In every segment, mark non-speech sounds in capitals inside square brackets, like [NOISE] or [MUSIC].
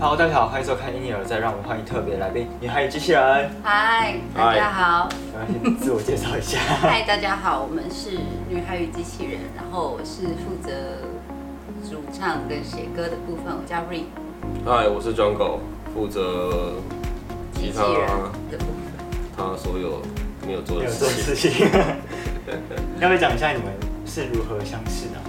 Hello，大家好，欢迎收看《婴儿在》，让我们欢迎特别来宾女孩与机器人。嗨，大家好。我先自我介绍一下。[LAUGHS] 嗨，大家好，我们是女孩与机器人，然后我是负责主唱跟写歌的部分，我叫 Rain 嗨，我是 Jungle，负责吉他的部分。他所有没有做的事情。[LAUGHS] [LAUGHS] 要不要讲一下你们是如何相识的？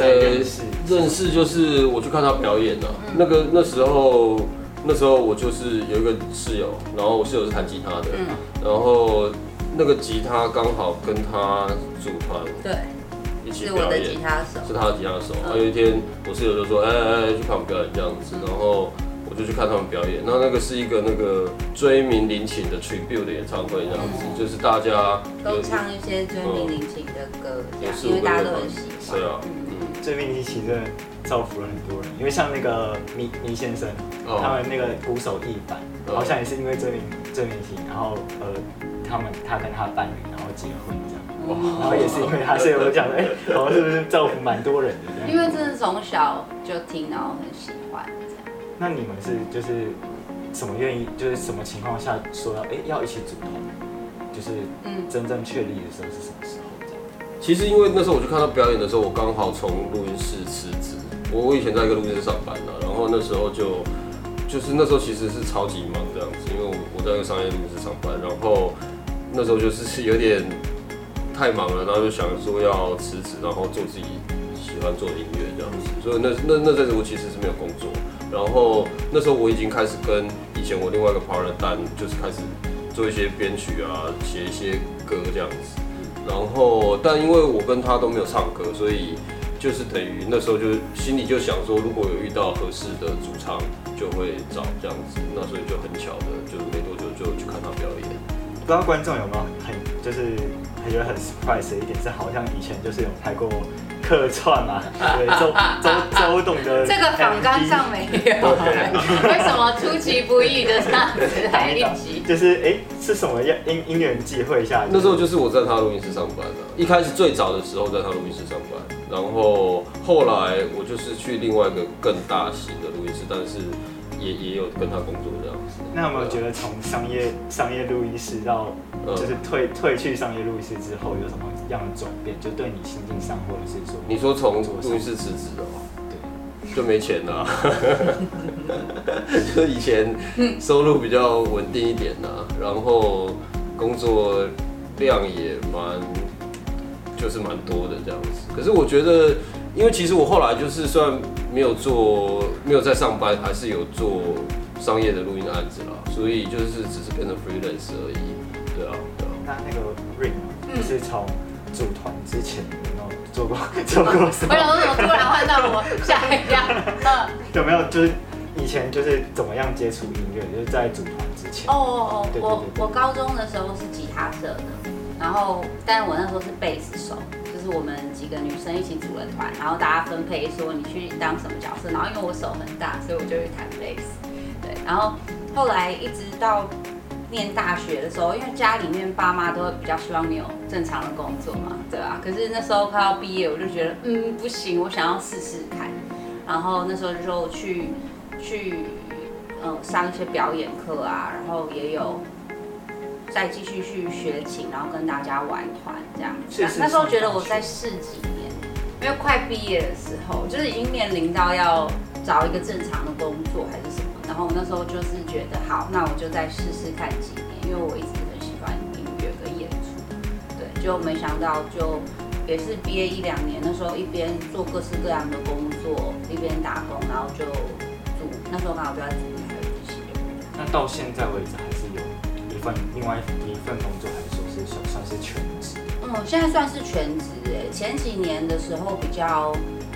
呃，认识就是我去看他表演了。那个那时候，那时候我就是有一个室友，然后我室友是弹吉他的，然后那个吉他刚好跟他组团，对，一起表演，是吉他手，是他的吉他手。然后有一天，我室友就说：“哎哎哎，去看我们表演这样子。”然后我就去看他们表演。那那个是一个那个追名林琴的 tribute 的演唱会这样子，就是大家都唱一些追名林琴的歌，因为大家都很喜欢。对啊。追名林琴真的造福了很多人，因为像那个倪倪先生，他们那个鼓手一凡，好像也是因为这名追名琴，然后呃，他们他跟他伴侣然后结婚这样，然后也是因为他，所以我讲的，哎，好像是不是造福蛮多人的？因为真的从小就听，然后很喜欢这样。那你们是就是什么愿意，就是什么情况下说要哎要一起组团，就是嗯真正确立的时候是什么时候？其实因为那时候我去看他表演的时候，我刚好从录音室辞职。我我以前在一个录音室上班的，然后那时候就就是那时候其实是超级忙这样子，因为我我在一个商业录音室上班，然后那时候就是是有点太忙了，然后就想说要辞职，然后做自己喜欢做的音乐这样子。所以那那那阵子我其实是没有工作，然后那时候我已经开始跟以前我另外一个 partner 单，就是开始做一些编曲啊，写一些歌这样子。然后，但因为我跟他都没有唱歌，所以就是等于那时候就心里就想说，如果有遇到合适的主唱，就会找这样子。那所以就很巧的，就没多久就去看他表演。不知道观众有没有很就是觉得很 surprise 的一点是，好像以前就是有拍过。客串嘛，对周周周董的 [LAUGHS] 这个访纲上没有，为什么出其不意的这样子来一集？[LAUGHS] 就是哎，是什么样因因缘际会下？那时候就是我在他录音室上班的，一开始最早的时候在他录音室上班，然后后来我就是去另外一个更大型的录音室，但是。也也有跟他工作这样子。那有没有觉得从商业商业录音室到就是退退去商业录音室之后有什么样的转变？就对你心境上，或者是说你说从录音室辞职的话，对，就没钱了。[LAUGHS] 就以前收入比较稳定一点呐，然后工作量也蛮就是蛮多的这样子。可是我觉得。因为其实我后来就是虽然没有做，没有在上班，还是有做商业的录音案子啦，所以就是只是变成 freelance 而已。对啊，对啊。那那个 ring 是从组团之前有没有做过 [LAUGHS] [LAUGHS] 做过什么？为什么突然换到我吓一跳？嗯，有没有就是以前就是怎么样接触音乐？就是在组团之前。哦哦哦，我我高中的时候是吉他社的，然后但是我那时候是贝斯手。就是我们几个女生一起组了团，然后大家分配说你去当什么角色，然后因为我手很大，所以我就去弹贝斯。对，然后后来一直到念大学的时候，因为家里面爸妈都会比较希望你有正常的工作嘛，对吧？可是那时候快要毕业，我就觉得嗯不行，我想要试试看。然后那时候就去去嗯上一些表演课啊，然后也有。再继续去学琴，然后跟大家玩团这样。那时候觉得我在试几年，因为快毕业的时候，就是已经面临到要找一个正常的工作还是什么。然后我那时候就是觉得，好，那我就再试试看几年，因为我一直很喜欢音乐跟演出。对，就没想到就也是毕业一两年，那时候一边做各式各样的工作，一边打工，然后就组。那时候刚好就在组还有这些。那到现在为止还是有一。份另外一份工作，还是说是算算是全职？嗯，现在算是全职诶。前几年的时候比较，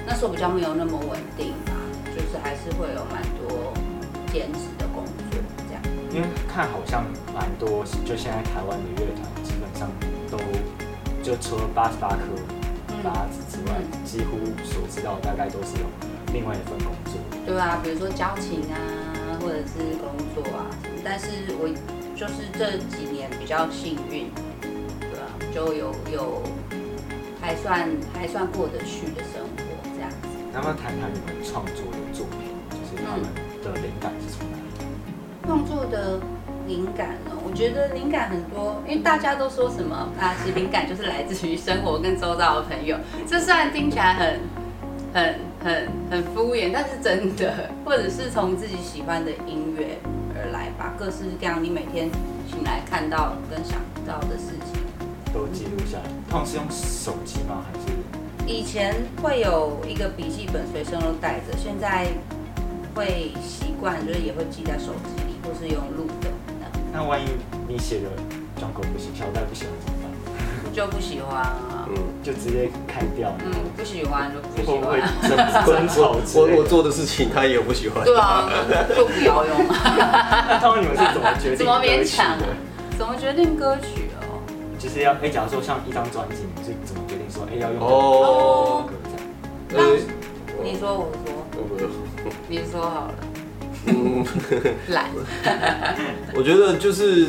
那时候比较没有那么稳定嘛，就是还是会有蛮多兼职的工作这样。因为看好像蛮多，就现在台湾的乐团基本上都，就除了八十八颗八子之外，几乎所知道大概都是有另外一份工作。对啊，比如说交情啊，或者是工作啊，但是我。就是这几年比较幸运，对啊？就有有还算还算过得去的生活这样子。能不能谈谈你们创作的作品？就是他们的灵感是从哪里？创作的灵感呢？我觉得灵感很多，因为大家都说什么啊，其实灵感就是来自于生活跟周遭的朋友。这虽然听起来很、很、很、很敷衍，但是真的，或者是从自己喜欢的音乐而来吧，各式各样，你每天醒来看到跟想到的事情都记录下来。通常是用手机吗？还是？以前会有一个笔记本随身都带着，现在会习惯就是也会记在手机里，或是用录的。那万一你写的装狗不行，小戴不喜欢怎么办？就不喜欢啊，嗯，就直接开掉。嗯，不喜欢就不喜欢。争吵我我做的事情他也不喜欢。对啊，就不要用。那他们你们是怎么决定？怎么勉强？怎么决定歌曲哦？就是要哎，假如说像一张专辑，你是怎么决定说哎要用哦？那你说我说，[LAUGHS] 你说好了。嗯，懒。[LAUGHS] 我觉得就是，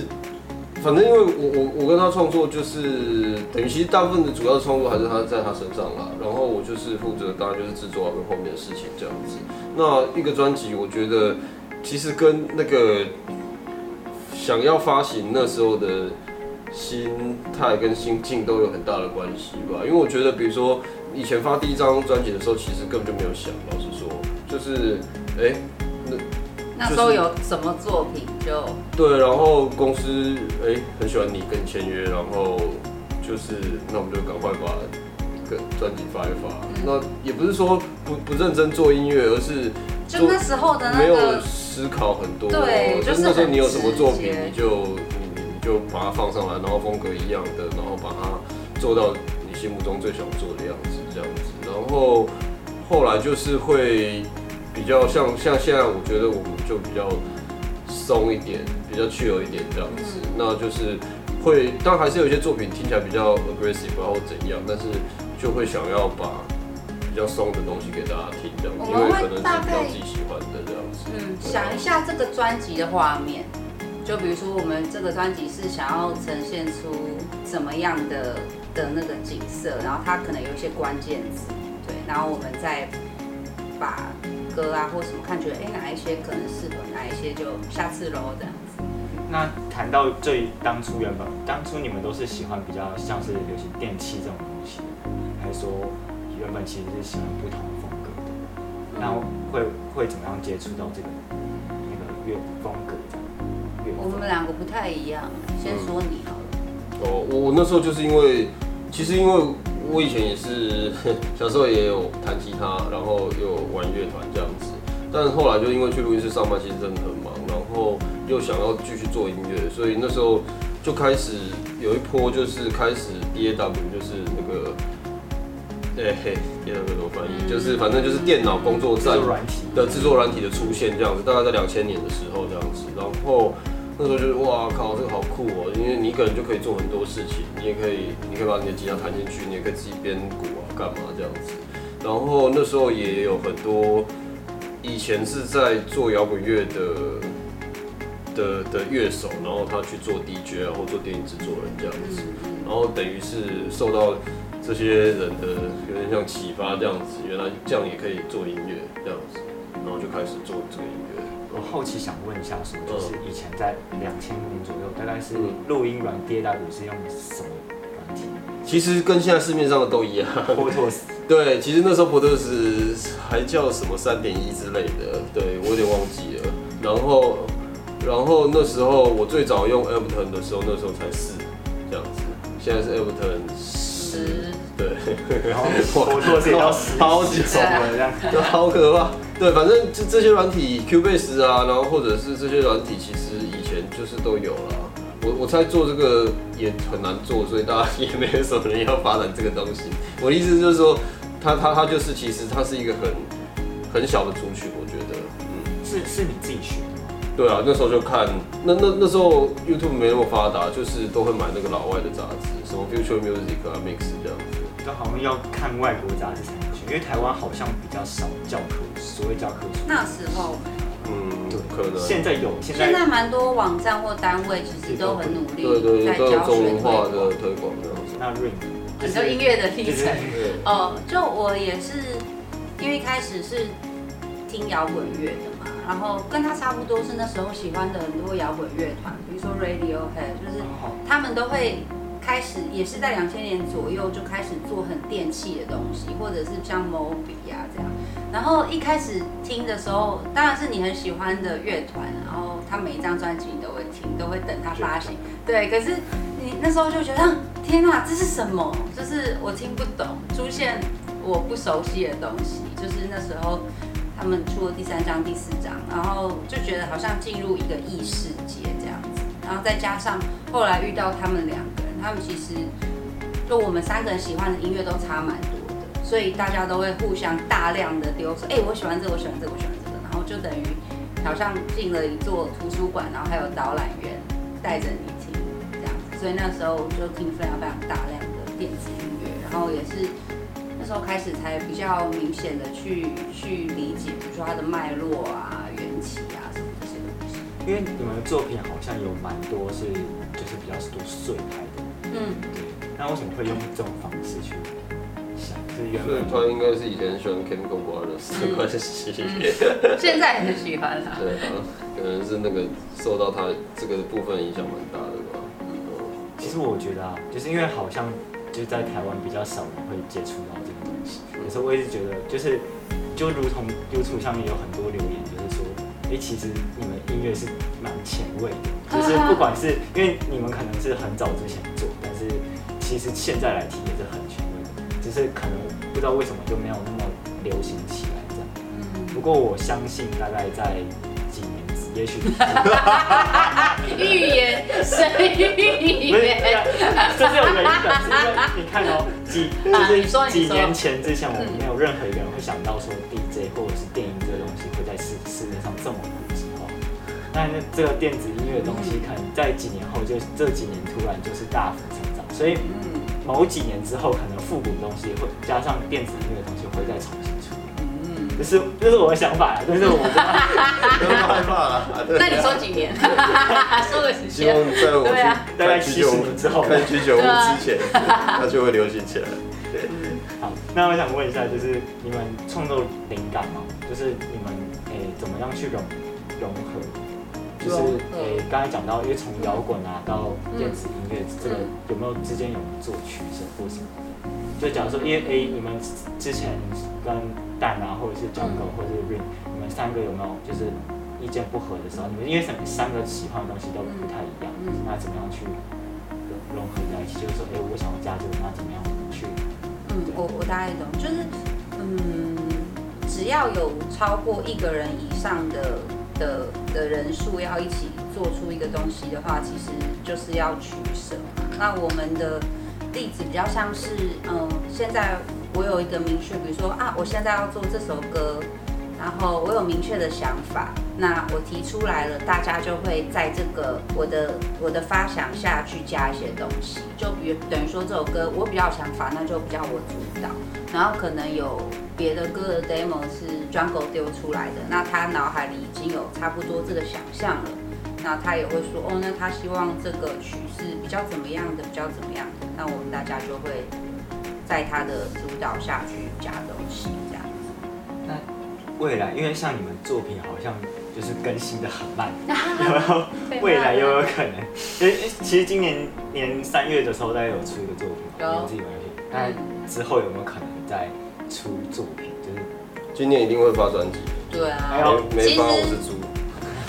反正因为我我我跟他创作就是等于其实大部分的主要创作还是他在他身上啦，然后我就是负责当然就是制作跟后面的事情这样子。那一个专辑，我觉得其实跟那个想要发行那时候的心态跟心境都有很大的关系吧。因为我觉得，比如说以前发第一张专辑的时候，其实根本就没有想，老实说，就是哎那。那时候有什么作品就对，然后公司哎很喜欢你跟签约，然后就是那我们就赶快把个专辑发一发。那也不是说不不认真做音乐，而是就那时候的没有思考很多。对，就是那时候你有什么作品，你就你你就把它放上来，然后风格一样的，然后把它做到你心目中最想做的样子，这样子。然后后来就是会。比较像像现在，我觉得我们就比较松一点，比较自由一点这样子。那就是会，当然还是有一些作品听起来比较 aggressive 或怎样，但是就会想要把比较松的东西给大家听这样子，因为可能是比较自己喜欢的这样子。嗯，想一下这个专辑的画面，就比如说我们这个专辑是想要呈现出怎么样的的那个景色，然后它可能有一些关键字，对，然后我们再把。歌啊，或什么看觉得哎，哪一些可能适合，哪一些就下次喽这样子。那谈到最当初原本，当初你们都是喜欢比较像是流行电器这种东西，还是说原本其实是喜欢不同的风格的？然后会会怎么样接触到这个那个乐风格这样？我们两个不太一样，先说你好了。哦，我那时候就是因为，其实因为。我以前也是 [LAUGHS] 小时候也有弹吉他，然后又玩乐团这样子，但是后来就因为去录音室上班，其实真的很忙，然后又想要继续做音乐，所以那时候就开始有一波就是开始 D A W，就是那个，对嘿，D A W 怎么翻译？就是反正就是电脑工作站的制作软体的出现这样子，大概在两千年的时候这样子，然后。那时候就是哇靠，这个好酷哦！因为你一个人就可以做很多事情，你也可以，你可以把你的吉他弹进去，你也可以自己编鼓啊，干嘛这样子。然后那时候也有很多以前是在做摇滚乐的的的乐手，然后他去做 DJ 啊，或做电影制作人这样子。然后等于是受到这些人的有点像启发这样子，原来这样也可以做音乐这样子，然后就开始做这个音乐。我好奇想问一下，说就是以前在两千年左右，大概是录音软 D A W 是用什么软体？其实跟现在市面上的都一样。波特斯。[LAUGHS] 对，其实那时候波特斯还叫什么三点一之类的，对我有点忘记了。然后，然后那时候我最早用 Ableton 的时候，那时候才四这样子。现在是 Ableton 十。对。然后波特斯要 [LAUGHS] 好几种了，这样就 [LAUGHS] 好可怕。对，反正这这些软体，Cubase 啊，然后或者是这些软体，其实以前就是都有了。我我猜做这个也很难做，所以大家也没有什么人要发展这个东西。我的意思就是说，它它它就是其实它是一个很很小的族群，我觉得，嗯，是是你自己学的吗？对啊，那时候就看，那那那时候 YouTube 没那么发达，就是都会买那个老外的杂志，什么 Future Music 啊、Mix 这样子。都好像要看外国杂志因为台湾好像比较少教科，所谓教科书。那时候，嗯，可能。现在有，现在蛮多网站或单位其实都很努力对对在教中文化的推广这样子。那 Ring，很多音乐的历程。哦，就我也是，因为一开始是听摇滚乐的嘛，然后跟他差不多是那时候喜欢的很多摇滚乐团，比如说 Radiohead，就是他们都会开始也是在两千年左右就开始做很电器的东西，或者是像 Moby 啊这样。然后一开始听的时候，当然是你很喜欢的乐团，然后他每一张专辑你都会听，都会等他发行。对，可是你那时候就觉得天哪，这是什么？就是我听不懂，出现我不熟悉的东西，就是那时候。他们出了第三张、第四张，然后就觉得好像进入一个异世界这样子，然后再加上后来遇到他们两，他们其实就我们三个人喜欢的音乐都差蛮多的，所以大家都会互相大量的丢说，哎，我喜欢这个，我喜欢这个，我喜欢这个，然后就等于好像进了一座图书馆，然后还有导览员带着你听这样子，所以那时候就听非常非常大量的电子音乐，然后也是那。时候开始才比较明显的去去理解，比如说它的脉络啊、缘起啊。因为你们的作品好像有蛮多是就是比较多碎拍的，嗯，对。那为什么会用这种方式去想？是原本他应该是以前喜欢 Chemical Brothers 的关系，现在很喜欢他。对啊，可能是那个受到他这个部分影响蛮大的吧。嗯，其实我觉得啊，就是因为好像就在台湾比较少人会接触到这个。有时候我一直觉得，就是就如同 YouTube 上面有很多留言，哎，其实你们音乐是蛮前卫的，就是不管是因为你们可能是很早之前做，但是其实现在来听也是很前卫的，只是可能不知道为什么就没有那么流行起来这样。嗯。不过我相信，大概在几年。也许 [LAUGHS] [LAUGHS] 预言，神预言，这是有原因的，是因为你看哦，几 [LAUGHS] 就是几年前之前，我们没有任何一个人会想到说 DJ 或者是电音这个东西会在世世界上这么普及化。那这个电子音乐的东西，可能在几年后就这几年突然就是大幅成长，所以某几年之后，可能复古的东西会加上电子音乐的东西会再重新出。嗯。这是这是我的想法，但是我不要害怕了。[LAUGHS] 那你说几年？[LAUGHS] 说个时间。希望在我去大概七十年之后，看居酒屋之前，它 [LAUGHS] 就会流行起来。对，好，那我想问一下，就是你们创作灵感吗？就是你们诶怎么样去融融合？就是诶刚才讲到，因为从摇滚啊到电子音乐，这个有没有之间有做取舍或什么？就假如说，因为诶你们之前跟蛋啊，或者是 jungle，或者是 rain，你们三个有没有就是意见不合的时候？你们因为三三个喜欢的东西都不太一样，那怎么样去融合在一起？就是说，哎，我想要加这个，那怎么样去？嗯，我我大概懂，就是嗯，只要有超过一个人以上的的的人数要一起做出一个东西的话，其实就是要取舍。那我们的例子比较像是，嗯，现在。我有一个明确，比如说啊，我现在要做这首歌，然后我有明确的想法，那我提出来了，大家就会在这个我的我的发想下去加一些东西，就比等于说这首歌我比较有想法，那就比较我主导，然后可能有别的歌的 demo 是 Jungle 丢出来的，那他脑海里已经有差不多这个想象了，那他也会说哦，那他希望这个曲是比较怎么样的，比较怎么样的，那我们大家就会。在他的主导下去加东西，这样子。那未来，因为像你们作品好像就是更新的很慢，[LAUGHS] 然后未来又有可能，[LAUGHS] 因为其实今年年三月的时候，大家有出一个作品，有自己玩游戏。那之后有没有可能再出作品？就是今年一定会发专辑。对啊，没没发我是猪。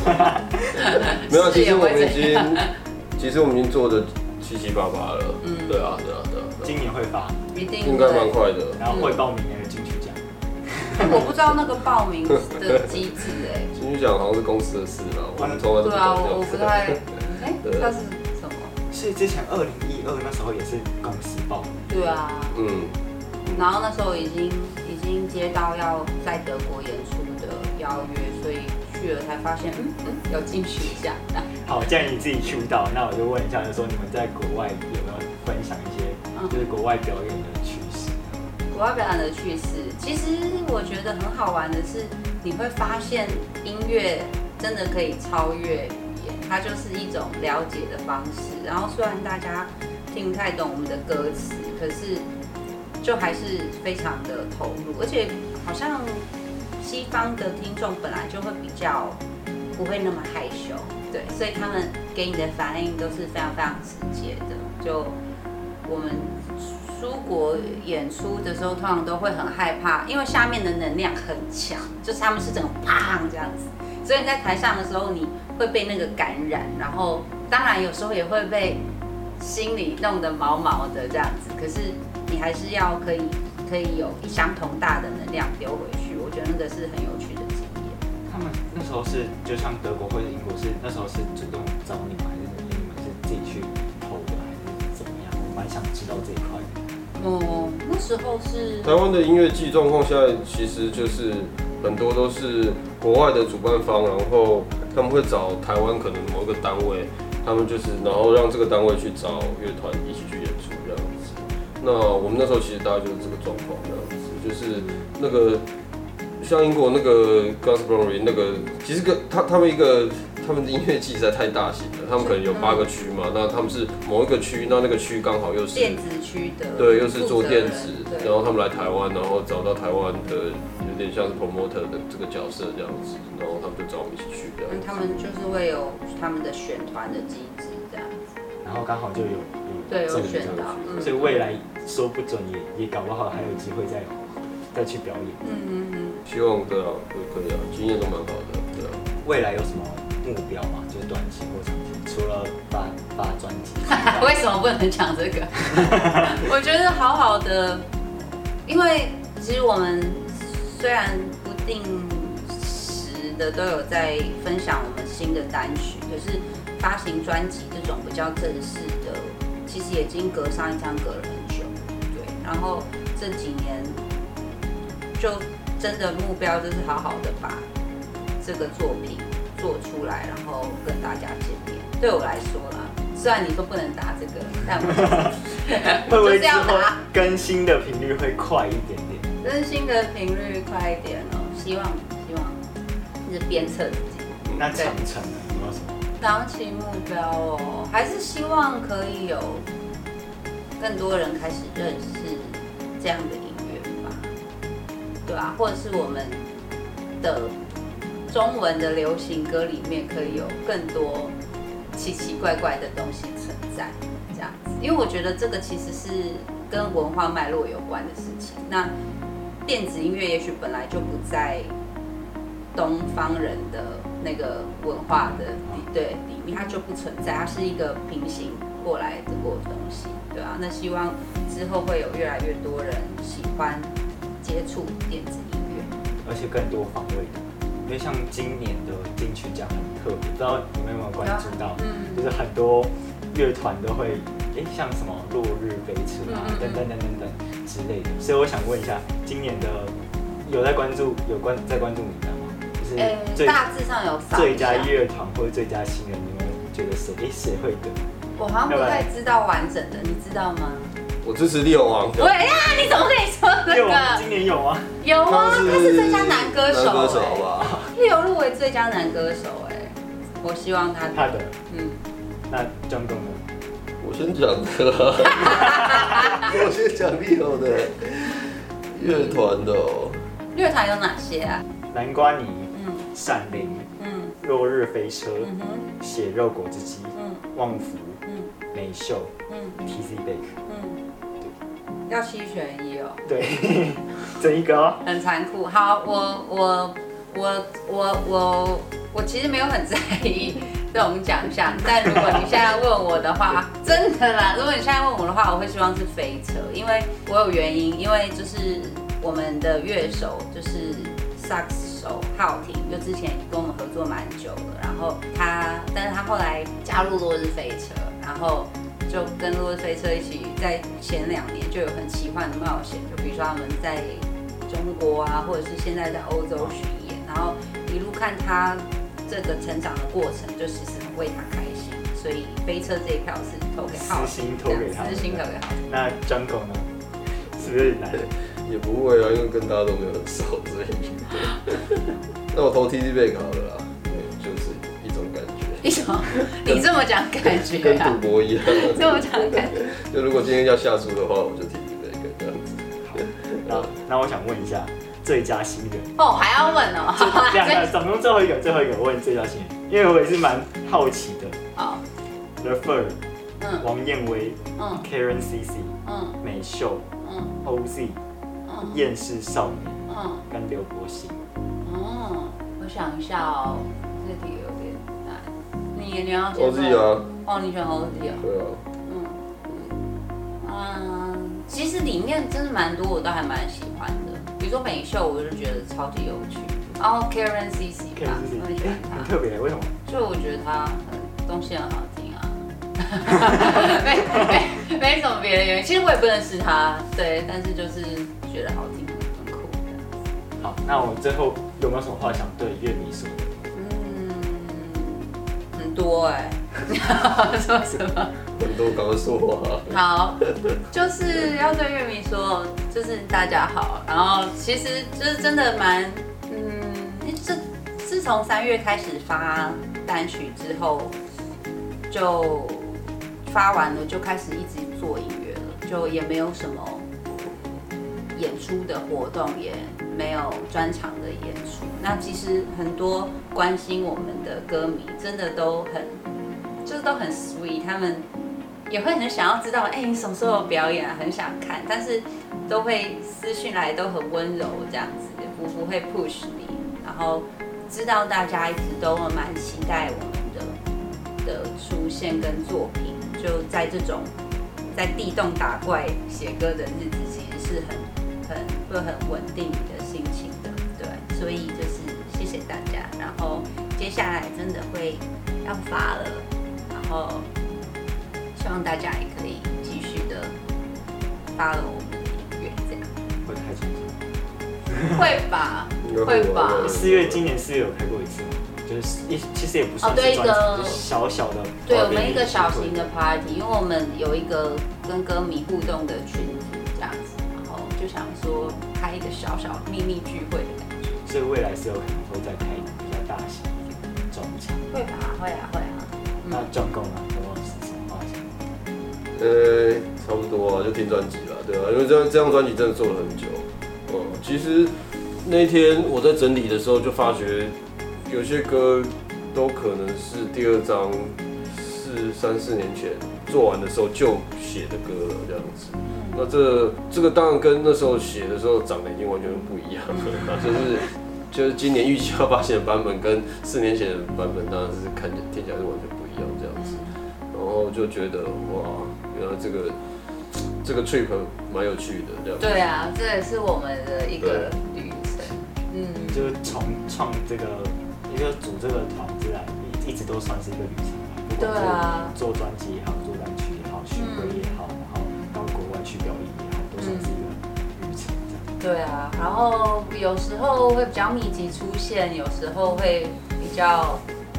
[LAUGHS] 没有，其实我们已经，其实我们已经做的七七八八了。嗯，对啊，对啊，对啊。今年会发。一定应该蛮快的，然后会报名那个金曲奖。我不知道那个报名的 [LAUGHS] 机制哎。金曲奖好像是公司的事吧，我们从来都对啊，我不太 [LAUGHS] 哎，它是什么？是之前二零一二那时候也是公司报名。对啊，嗯。然后那时候已经已经接到要在德国演出的邀约，所以去了才发现，嗯嗯，有金曲奖。好，既然你自己去到，那我就问一下，就说你们在国外有没有分享一些？就是国外表演的趋势。国外表演的趣事，其实我觉得很好玩的是，你会发现音乐真的可以超越语言，它就是一种了解的方式。然后虽然大家听不太懂我们的歌词，可是就还是非常的投入，而且好像西方的听众本来就会比较不会那么害羞，对，所以他们给你的反应都是非常非常直接的。就我们出国演出的时候，通常都会很害怕，因为下面的能量很强，就是他们是整个啪这样子，所以你在台上的时候，你会被那个感染，然后当然有时候也会被心里弄得毛毛的这样子，可是你还是要可以可以有相同大的能量丢回去，我觉得那个是很有趣的经验。他们那时候是就像德国或者英国是那时候是主动找你们，还是你们是自己去投的，还是怎么样？我蛮想知道这一块。哦，那时候是台湾的音乐季状况，现在其实就是很多都是国外的主办方，然后他们会找台湾可能某一个单位，他们就是然后让这个单位去找乐团一起去。那我们那时候其实大概就是这个状况这样子，就是那个像英国那个 Glastonbury 那个，其实跟他他们一个。他们的音乐季实在太大型了，他们可能有八个区嘛，那他们是某一个区，那那个区刚好又是电子区的，对，又是做电子，然后他们来台湾，然后找到台湾的有点像是 promoter 的这个角色这样子，然后他们就找我们一起去这样。他们就是会有他们的选团的机制这样子，然后刚好就有对有选到，所以未来说不准也也搞不好还有机会再再去表演。嗯嗯嗯，希望对啊，可可以啊，经验都蛮好的，对啊。未来有什么？目标嘛，就是短期或长期。除了发发专辑，为什么不能讲这个？我觉得好好的，因为其实我们虽然不定时的都有在分享我们新的单曲，可是发行专辑这种比较正式的，其实已经隔上一张隔了然后这几年就真的目标就是好好的把这个作品。做出来，然后跟大家见面。对我来说啦，虽然你说不能打这个，但 [LAUGHS] 会不会之后更新的频率会快一点点？更新的频率快一点哦，希望希望是鞭策自己。那长城呢？有没有什么长期目标哦？还是希望可以有更多人开始认识这样的音乐吧？对啊，或者是我们的。中文的流行歌里面可以有更多奇奇怪怪的东西存在，这样子，因为我觉得这个其实是跟文化脉络有关的事情。那电子音乐也许本来就不在东方人的那个文化的对里面，它就不存在，它是一个平行过来的过东西，对啊。那希望之后会有越来越多人喜欢接触电子音乐，而且更多方位的。因为像今年的金曲奖很特别，不知道你们有没有关注到？嗯，就是很多乐团都会，哎，像什么落日飞车啊，等等等等等之类的。所以我想问一下，今年的有在关注有关在关注你的吗？就是大致上有最佳乐团或者最佳新人，你们觉得谁？哎，谁会得？我好像不太知道完整的，你知道吗？我支持六王。对呀，你怎么可以说这个？今年有啊，有啊，他是最佳男歌手。男歌手吧？有入围最佳男歌手哎，我希望他他的嗯，那张栋呢？我先讲歌，[LAUGHS] 我先讲 Leo 的乐团的哦。乐团有哪些啊？南瓜泥，嗯，闪灵，嗯，落日飞车，嗯哼，血肉果汁机，嗯，旺福，嗯，美秀，嗯，T C Bake，嗯。对要七选一哦。对，[LAUGHS] 整一个哦。很残酷。好，我我我我我我其实没有很在意这种奖项，但如果你现在问我的话，[LAUGHS] 真的啦，如果你现在问我的话，我会希望是飞车，因为我有原因，因为就是我们的乐手就是萨克斯手浩廷，就之前跟我们合作蛮久了，然后他，但是他后来加入落日飞车，然后。就跟落日飞车一起，在前两年就有很奇幻的冒险，就比如说他们在中国啊，或者是现在在欧洲巡演，然后一路看他这个成长的过程，就其实很为他开心。所以飞车这一票是投给浩，私心投给他，私心投给浩。那 Jungle 呢？[LAUGHS] 是不是难？也不会啊，因为跟大家都没有很熟，所以。那我投 T T Back 好了啦。你什么？你这么讲感觉跟赌博一样。这么讲感觉。就如果今天要下注的话，我就提这个这样子。好，那那我想问一下，最佳新人。哦，还要问哦。两个，总共最后一个，最后一个问最佳新人，因为我也是蛮好奇的。好，The Fur，嗯，王燕威，嗯，Karen CC，嗯，美秀，嗯，OZ，嗯，厌世少年，嗯，跟刘柏辛。哦，我想一下哦，你你要 OZ 啊？哦，你选 OZ 啊？对啊。嗯，其实里面真的蛮多，我都还蛮喜欢的。比如说美秀，我就觉得超级有趣。然后 Karen CC，我很喜欢他，很特别，为什么？就我觉得他很东西很好听啊。[LAUGHS] 没没没什么别的原因，其实我也不认识他，对，但是就是觉得好听，很酷。好，那我最后有没有什么话想对乐迷说？多哎。说什么？很多刚刚说话。[LAUGHS] 好，就是要对月明说，就是大家好。然后其实就是真的蛮，嗯，这自从三月开始发单曲之后，就发完了就开始一直做音乐了，就也没有什么演出的活动，也没有专场的演出。那其实很多关心我们的歌迷，真的都很。就是都很 sweet，他们也会很想要知道，哎，你什么时候表演？很想看，但是都会私讯来，都很温柔这样子，不不会 push 你，然后知道大家一直都蛮期待我们的的出现跟作品，就在这种在地洞打怪写歌的日子，其实是很很会很稳定你的心情的，对，所以就是谢谢大家，然后接下来真的会要发了。然后希望大家也可以继续的发了我们的音乐，这样会开心会吧，会吧。[LAUGHS] 四月今年四月有开过一次吗？就是一其实也不是哦，对一个小小的，对我们一个小型的 party，因为我们有一个跟歌迷互动的群组这样子，就想说开一个小小秘密聚会的感觉。所以未来是有可能会再开比较大型一点的专场。会吧，会啊，会啊。那专攻啊，有没有什么话想？呃，差不多啊，就听专辑了，对啊，因为这张这张专辑真的做了很久。哦，其实那天我在整理的时候就发觉，有些歌都可能是第二张是三四年前做完的时候就写的歌了，这样子。那这这个当然跟那时候写的时候长得已经完全不一样了，[LAUGHS] 就是就是今年预期要发行的版本跟四年前的版本当然是看起来听起来是完全不一样。这样子，然后就觉得哇，原来这个这个 trip 蛮有趣的，这样。对啊，这也是我们的一个旅程。嗯，就是从创这个一个组这个团之来，一一直都算是一个旅程嘛。对啊。做专辑也好，做单曲也好，巡回也好，对啊，然后有时候会比较密集出现，有时候会比较。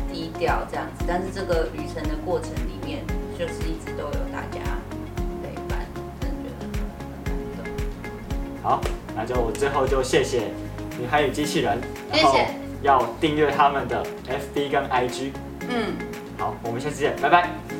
低调这样子，但是这个旅程的过程里面，就是一直都有大家陪伴，真的觉得很感动。好，那就我最后就谢谢女孩与机器人，谢谢，要订阅他们的 FB 跟 IG。嗯，好，我们下次见，拜拜。